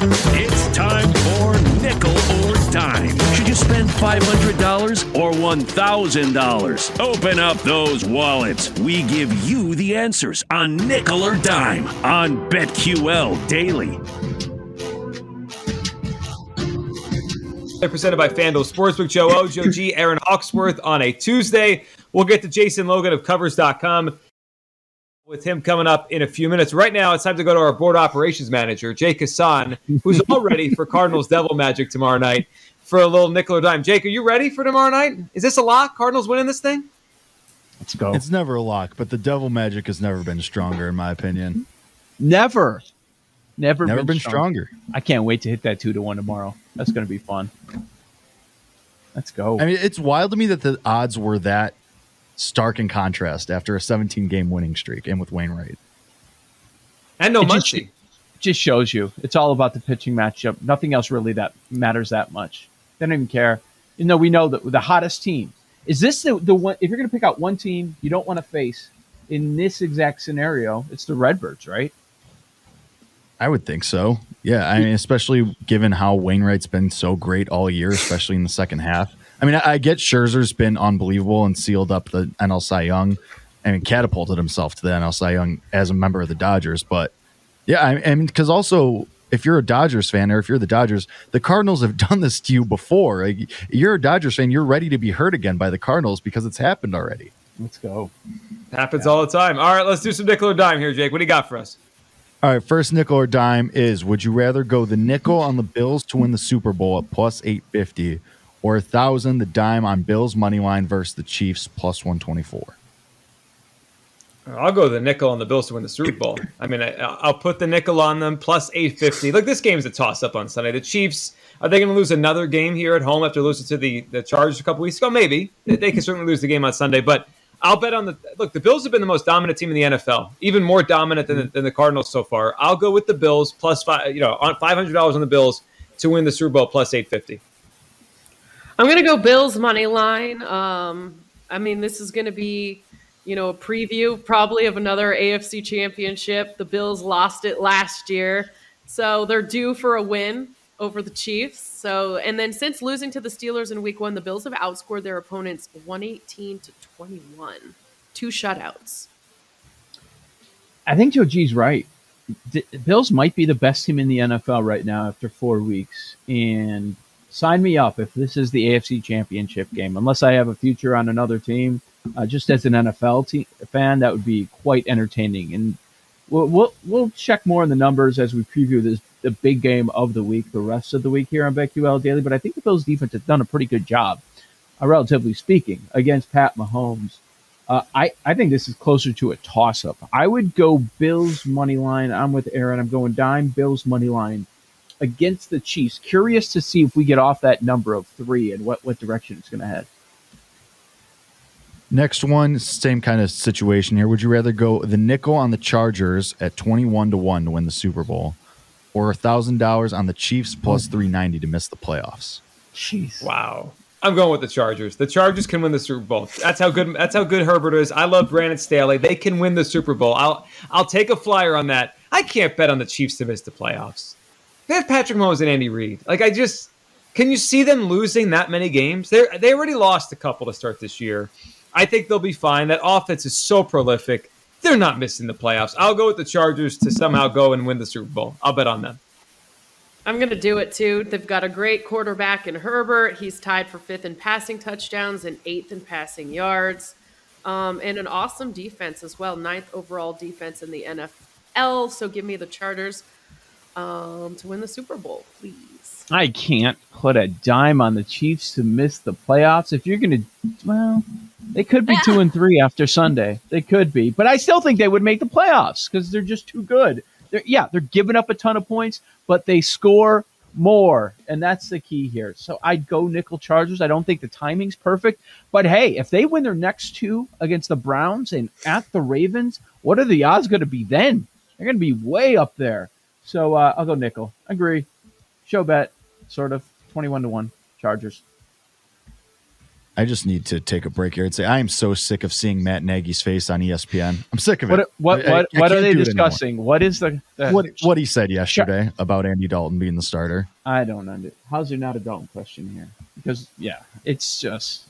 It's time for Nickel or Dime. Should you spend $500 or $1,000? Open up those wallets. We give you the answers on Nickel or Dime on BetQL Daily. Presented by FanDuel Sportsbook, Joe O, Joe G, Aaron Hawksworth on a Tuesday. We'll get to Jason Logan of Covers.com with him coming up in a few minutes. Right now, it's time to go to our board operations manager, Jake Hassan, who's all ready for Cardinals Devil Magic tomorrow night for a little nickel or dime. Jake, are you ready for tomorrow night? Is this a lock? Cardinals winning this thing? Let's go. It's never a lock, but the Devil Magic has never been stronger, in my opinion. Never. Never, Never been, been stronger. stronger. I can't wait to hit that two to one tomorrow. That's going to be fun. Let's go. I mean, it's wild to me that the odds were that stark in contrast after a 17 game winning streak and with Wainwright. And no It just- just shows you it's all about the pitching matchup. Nothing else really that matters that much. They don't even care. You know, we know that the hottest team is this the, the one. If you're going to pick out one team you don't want to face in this exact scenario, it's the Redbirds, right? I would think so. Yeah, I mean, especially given how Wainwright's been so great all year, especially in the second half. I mean, I, I get Scherzer's been unbelievable and sealed up the NL Cy Young and catapulted himself to the NL Cy Young as a member of the Dodgers. But yeah, I, I mean, because also if you're a Dodgers fan or if you're the Dodgers, the Cardinals have done this to you before. Like, you're a Dodgers fan, you're ready to be hurt again by the Cardinals because it's happened already. Let's go. Happens all the time. All right, let's do some nickel or dime here, Jake. What do you got for us? All right, first nickel or dime is would you rather go the nickel on the Bills to win the Super Bowl at plus 850 or a thousand the dime on Bills money line versus the Chiefs plus 124? I'll go the nickel on the Bills to win the Super Bowl. I mean, I, I'll put the nickel on them plus 850. Look, this game's a toss up on Sunday. The Chiefs, are they going to lose another game here at home after losing to the, the Chargers a couple weeks ago? Maybe. They, they can certainly lose the game on Sunday, but I'll bet on the look. The Bills have been the most dominant team in the NFL, even more dominant than the, than the Cardinals so far. I'll go with the Bills plus five, you know, on $500 on the Bills to win the Super Bowl plus 850. I'm gonna go Bills money line. Um, I mean, this is gonna be, you know, a preview probably of another AFC championship. The Bills lost it last year, so they're due for a win over the Chiefs. So, and then since losing to the Steelers in Week One, the Bills have outscored their opponents 118 to 21, two shutouts. I think Joe G's right. The Bills might be the best team in the NFL right now after four weeks. And sign me up if this is the AFC Championship game. Unless I have a future on another team, uh, just as an NFL te- fan, that would be quite entertaining. And we'll, we'll we'll check more on the numbers as we preview this the big game of the week, the rest of the week here on BetQL Daily. But I think the Bills defense has done a pretty good job, uh, relatively speaking, against Pat Mahomes. Uh, I, I think this is closer to a toss up. I would go Bills money line. I'm with Aaron. I'm going dime Bills money line against the Chiefs. Curious to see if we get off that number of three and what, what direction it's going to head. Next one, same kind of situation here. Would you rather go the nickel on the Chargers at 21 to 1 to win the Super Bowl or $1,000 on the Chiefs plus 390 to miss the playoffs? Jeez. Wow. I'm going with the Chargers. The Chargers can win the Super Bowl. That's how good that's how good Herbert is. I love Brandon Staley. They can win the Super Bowl. I'll I'll take a flyer on that. I can't bet on the Chiefs to miss the playoffs. They have Patrick Mahomes and Andy Reid. Like I just can you see them losing that many games? They they already lost a couple to start this year. I think they'll be fine. That offense is so prolific. They're not missing the playoffs. I'll go with the Chargers to somehow go and win the Super Bowl. I'll bet on them. I'm going to do it too. They've got a great quarterback in Herbert. He's tied for fifth in passing touchdowns and eighth in passing yards. Um, and an awesome defense as well. Ninth overall defense in the NFL. So give me the Chargers um, to win the Super Bowl, please. I can't put a dime on the Chiefs to miss the playoffs. If you're going to, well, they could be two and three after Sunday. They could be, but I still think they would make the playoffs because they're just too good. They're, yeah, they're giving up a ton of points, but they score more, and that's the key here. So I'd go nickel Chargers. I don't think the timing's perfect, but hey, if they win their next two against the Browns and at the Ravens, what are the odds going to be then? They're going to be way up there. So uh, I'll go nickel. Agree. Show bet, sort of. 21 to 1. Chargers. I just need to take a break here and say I am so sick of seeing Matt Nagy's face on ESPN. I'm sick of it. What what I- I- what, I what are they discussing? What is the, the. What what he said yesterday about Andy Dalton being the starter? I don't under. How's there not a Dalton question here? Because yeah, it's just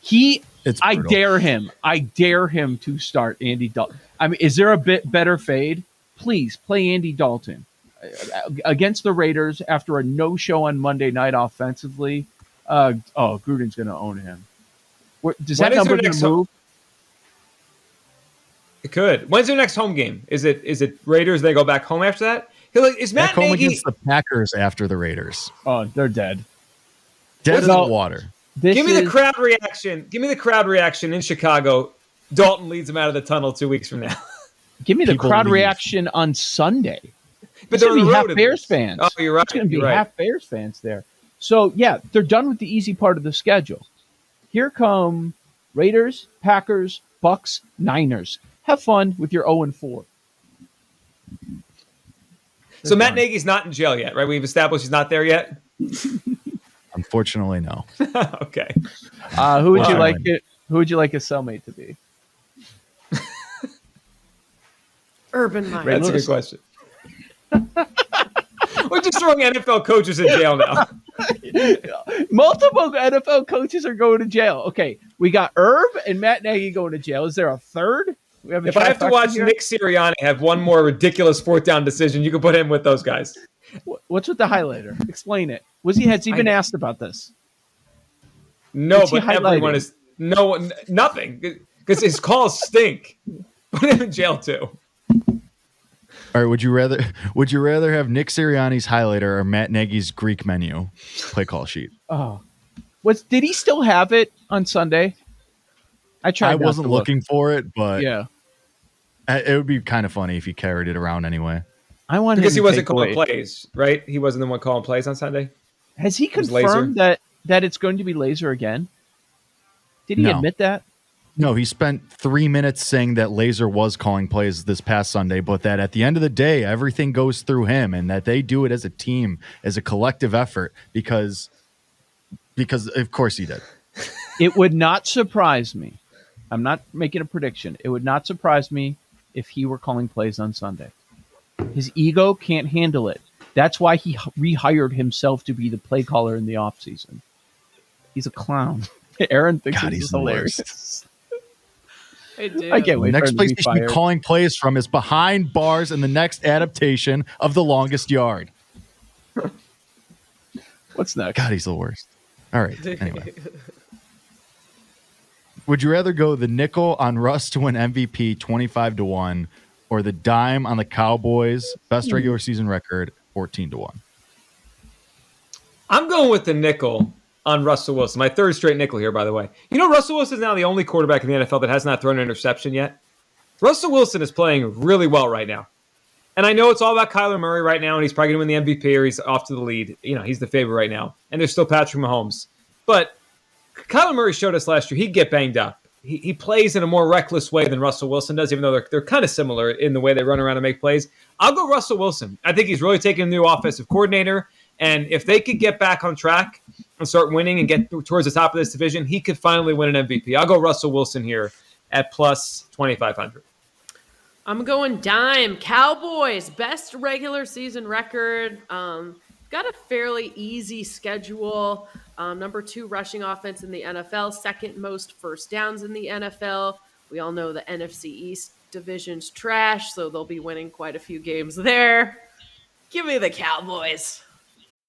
he. It's I brutal. dare him. I dare him to start Andy Dalton. I mean, is there a bit better fade? Please play Andy Dalton Uh, against the Raiders after a no-show on Monday night offensively. Uh, oh, Gruden's going to own him. What, does When that is number their gonna home- move? It could. When's their next home game? Is it is it Raiders? They go back home after that. 'Cause, like, Is Back home Nagy? against the Packers after the Raiders. Oh, they're dead. Dead in the water. This Give me the crowd reaction. Give me the crowd reaction in Chicago. Dalton leads them out of the tunnel two weeks from now. Give me the People crowd leave. reaction on Sunday. But It's they're gonna be half Bears least. fans. Oh, you're right. It's going to be you're right. half Bears fans there. So yeah, they're done with the easy part of the schedule. Here come Raiders, Packers, Bucks, Niners. Have fun with your 0 and 4. So Matt Nagy's not in jail yet, right? We've established he's not there yet. Unfortunately, no. okay. Uh, who would you like it? Who would you like a cellmate to be? Urban Meyer. Ray That's a good question. We're just throwing NFL coaches in jail now. Multiple NFL coaches are going to jail. Okay, we got Herb and Matt Nagy going to jail. Is there a third? We have a If I have to watch here? Nick Sirianni have one more ridiculous fourth down decision, you can put him with those guys. What's with the highlighter? Explain it. Was he has he been asked about this? No, What's but everyone is no one, nothing because his calls stink. Put him in jail too. All right, would you rather would you rather have Nick Sirianni's highlighter or Matt Nagy's Greek menu play call sheet? Oh, was did he still have it on Sunday? I tried. I wasn't to look. looking for it, but Yeah, it would be kind of funny if he carried it around anyway. I want Because him he wasn't calling away- plays, right? He wasn't the one calling plays on Sunday. Has he was Lazor. confirmed that that it's going to be Lazor again? Did he No. admit that? No, he spent three minutes saying that Lazor was calling plays this past Sunday, but that at the end of the day, everything goes through him and that they do it as a team, as a collective effort, because because of course he did. It would not surprise me. I'm not making a prediction. It would not surprise me if he were calling plays on Sunday. His ego can't handle it. That's why he rehired himself to be the play caller in the offseason. He's a clown. Aaron thinks God, he's hilarious. I do. I can't wait next for him place to be should be calling plays from is behind bars in the next adaptation of The Longest Yard. What's next? God, he's the worst. All right. Anyway. Would you rather go the nickel on Russ to win MVP 25 to 1 or the dime on the Cowboys best hmm. regular season record 14 to 1? I'm going with the nickel on Russell Wilson. My third straight nickel here, by the way. You know, Russell Wilson is now the only quarterback in the NFL that has not thrown an interception yet. Russell Wilson is playing really well right now. And I know it's all about Kyler Murray right now, and he's probably going to win the MVP or he's off to the lead. You know, he's the favorite right now. And there's still Patrick Mahomes. But Kyler Murray showed us last year he'd get banged up. He, he plays in a more reckless way than Russell Wilson does, even though they're, they're kind of similar in the way they run around and make plays. I'll go Russell Wilson. I think he's really taking a new offensive coordinator. And if they could get back on track and start winning and get towards the top of this division, he could finally win an MVP. I'll go Russell Wilson here at plus 2,500. I'm going dime. Cowboys, best regular season record. Um, got a fairly easy schedule. Um, number two rushing offense in the NFL, second most first downs in the NFL. We all know the NFC East division's trash, so they'll be winning quite a few games there. Give me the Cowboys.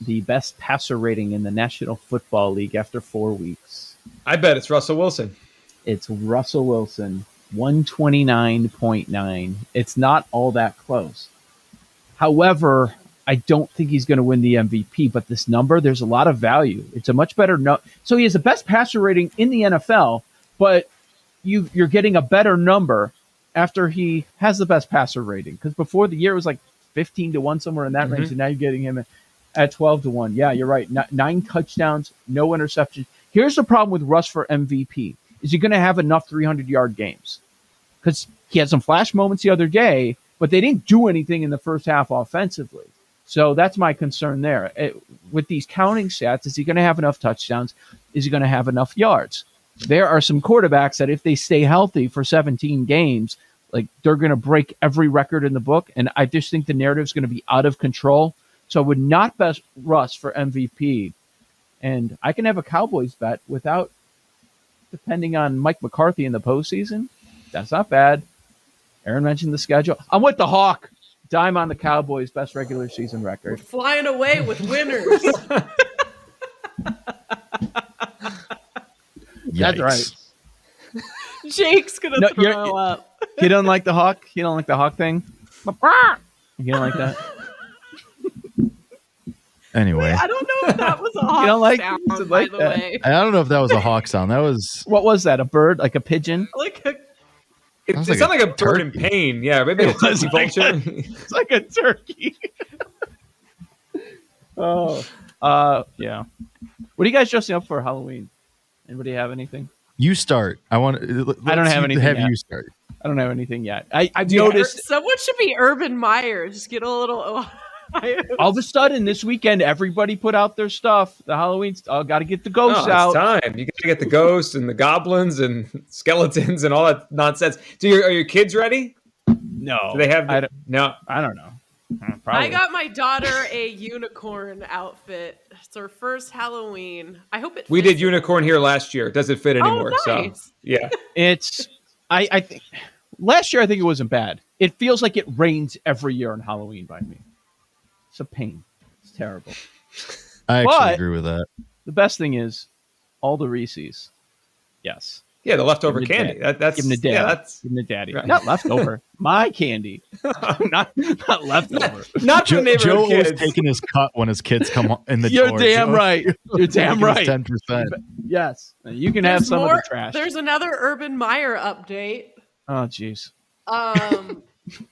the best passer rating in the National Football League after four weeks? I bet it's Russell Wilson. It's Russell Wilson, 129.9. It's not all that close. However, I don't think he's going to win the MVP, but this number, there's a lot of value. It's a much better no. So he has the best passer rating in the NFL, but you you're getting a better number after he has the best passer rating because before the year it was like 15 to 1 somewhere in that mm-hmm. range and now you're getting him at 12 to 1 yeah you're right. Nine touchdowns no interceptions. Here's the problem with russ for mvp is he going to have enough 300 yard games? Because he had some flash moments the other day but they didn't do anything in the first half offensively. So that's my concern there. It- with these counting stats is he going to have enough touchdowns? Is he going to have enough yards? There are some quarterbacks that if they stay healthy for 17 games like they're going to break every record in the book and i just think the narrative is going to be out of control so i would not bet russ for mvp and i can have a cowboys bet without depending on mike mccarthy in the postseason. That's not bad. Aaron mentioned the schedule. I'm with the hawk. Dime on the cowboys best regular season record. Flying away with winners. that's right. Jake's gonna No, throw up. you don't like the hawk? You don't like the hawk thing? You don't like that Anyway, I don't know if that was a hawk don't like- sound, you by like the that. way. I don't know if that was a hawk sound. That was what was that a bird like a pigeon Like a, It, it like sounded like a bird in pain. Yeah, maybe a It was turkey like vulture. It's like a turkey. oh, uh, yeah. What are you guys dressing up for Halloween? Anybody have anything? you start. I want. I don't have anything Have yet. you start? I don't have anything yet. I, I've you- noticed someone should be Urban Meyer. Just get a little. Ohio. all of a sudden this weekend everybody put out their stuff. The Halloween. Oh, got to get the ghosts No, out. time. You got to get the ghosts and the goblins and skeletons and all that nonsense. Do your are your kids ready? No, Do they have? I no. I don't know. Uh, Probably. I got my daughter a unicorn outfit. It's her first Halloween. I hope it. We did unicorn here last year. It doesn't fit anymore. Oh, nice. So yeah, It's. I. I think last year I think it wasn't bad. It feels like it rains every year on Halloween by me. It's a pain. It's terrible. I actually But- agree with that. The best thing is all the Reese's. Yes. yeah. The leftover Give 'em candy. That, that's Give them to daddy. yeah. That's Give them to daddy. Right. Not leftover. My candy. not not leftover. not for Joe, the Joe neighborhood was taking his cut when his kids come in the You're door. damn right. You're damn right. Ten percent. Yes. You can have some more- of the trash. There's another Urban Meyer update. Oh jeez. Um,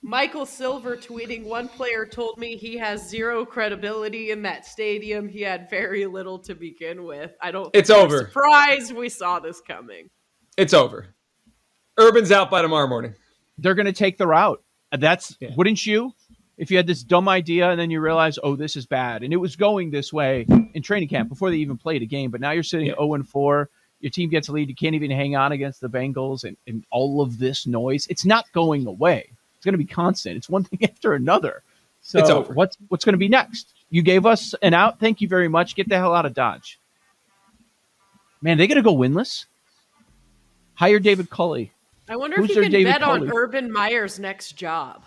Michael Silver tweeting one player told me he has zero credibility in that stadium. He had very little to begin with. I don't. It's over. Surprised we saw this coming. It's over. Urban's out by tomorrow morning. They're gonna take the route. That's Yeah. wouldn't you? If you had this dumb idea and then you realize, oh, this is bad, and it was going this way in training camp before they even played a game, but now you're sitting Yeah. 0 and 4, your team gets a lead, you can't even hang on against the Bengals, and, and all of this noise, it's not going away. It's going to be constant. It's one thing after another. So It's over. what's what's going to be next? You gave us an out. Thank you very much. Get the hell out of Dodge. Man, they going to go winless. Hire David Culley. I wonder Who's if you can David bet on Urban Meyer's next job.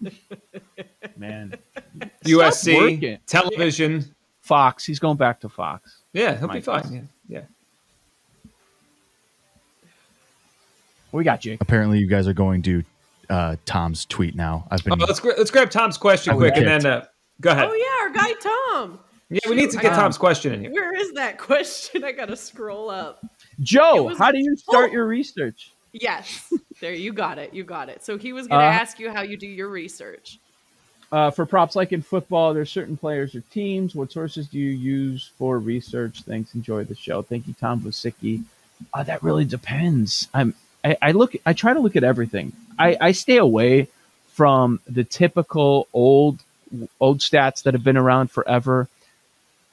Man, USC working. television. Fox. He's going back to Fox. Yeah, he'll My be fine. We got, Jake? Apparently, you guys are going to uh, Tom's tweet now. I've been. Oh, let's gra- let's grab Tom's question I quick, and then uh, go ahead. Oh yeah, our guy Tom. Yeah, we need to get Tom's question in here. Where is that question? I gotta scroll up. Joe, how do you start Oh. your research? Yes, there you got it. You got it. So he was gonna Uh, ask you how you do your research. Uh, for props like in football, there's certain players or teams. What sources do you use for research? Thanks. Enjoy the show. Thank you, Tom Vosicki. Uh, that really depends. I'm. I, I look. I try to look at everything. I, I stay away from the typical old old stats that have been around forever.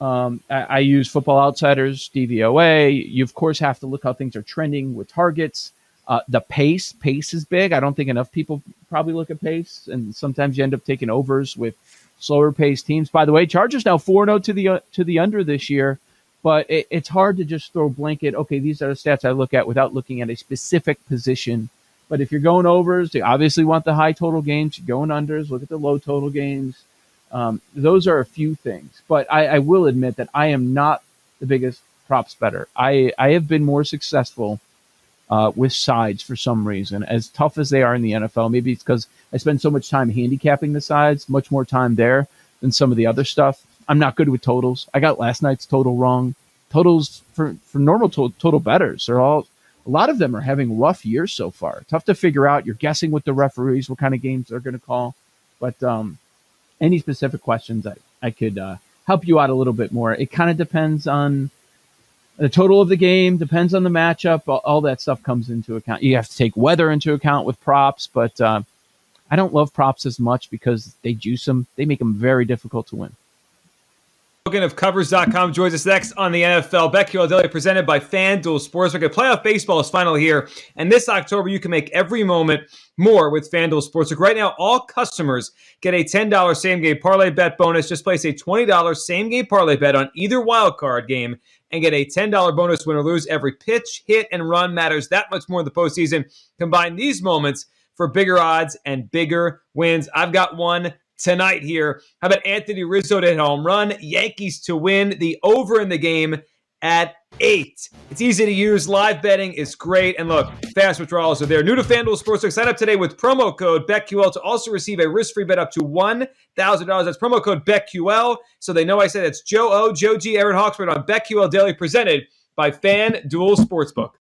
Um, I, I use Football Outsiders, DVOA. You of course have to look how things are trending with targets. Uh, the pace, pace is big. I don't think enough people probably look at pace, and sometimes you end up taking overs with slower paced teams. By the way, Chargers now four zero to the uh, to the under this year, but it, it's hard to just throw blanket. Okay, these are the stats I look at without looking at a specific position. But if you're going overs, you obviously want the high total games. You're going unders, look at the low total games. Um, those are a few things, but I, I will admit that I am not the biggest props bettor. I, I have been more successful uh, with sides for some reason, as tough as they are in the NFL. Maybe it's because I spend so much time handicapping the sides, much more time there than some of the other stuff. I'm not good with totals. I got last night's total wrong. Totals for, for normal to- total bettors are all a lot of them are having rough years so far. Tough to figure out. You're guessing with the referees what kind of games they're going to call. But um, any specific questions, I, I could uh, help you out a little bit more. It kind of depends on the total of the game, depends on the matchup. All, all that stuff comes into account. You have to take weather into account with props, but uh, I don't love props as much because they juice them. They make them very difficult to win. Logan of Covers.com joins us next on the NFL BetQL Daily presented by FanDuel Sportsbook. Playoff baseball is finally here, and this October you can make every moment more with FanDuel Sportsbook. Right now, all customers get a $10 same game parlay bet bonus. Just place a $20 same game parlay bet on either wild card game and get a $10 bonus win or lose. Every pitch, hit, and run matters that much more in the postseason. Combine these moments for bigger odds and bigger wins. I've got one tonight here. How about Anthony Rizzo to hit home run? Yankees to win the over in the game at eight. It's easy to use. Live betting is great. And look, fast withdrawals are there. New to FanDuel Sportsbook. Sign up today with promo code BetQL to also receive a risk-free bet up to $1,000. That's promo code BetQL. So they know I said it's Joe O, Joe G, Aaron Hawksford on BetQL Daily presented by FanDuel Sportsbook.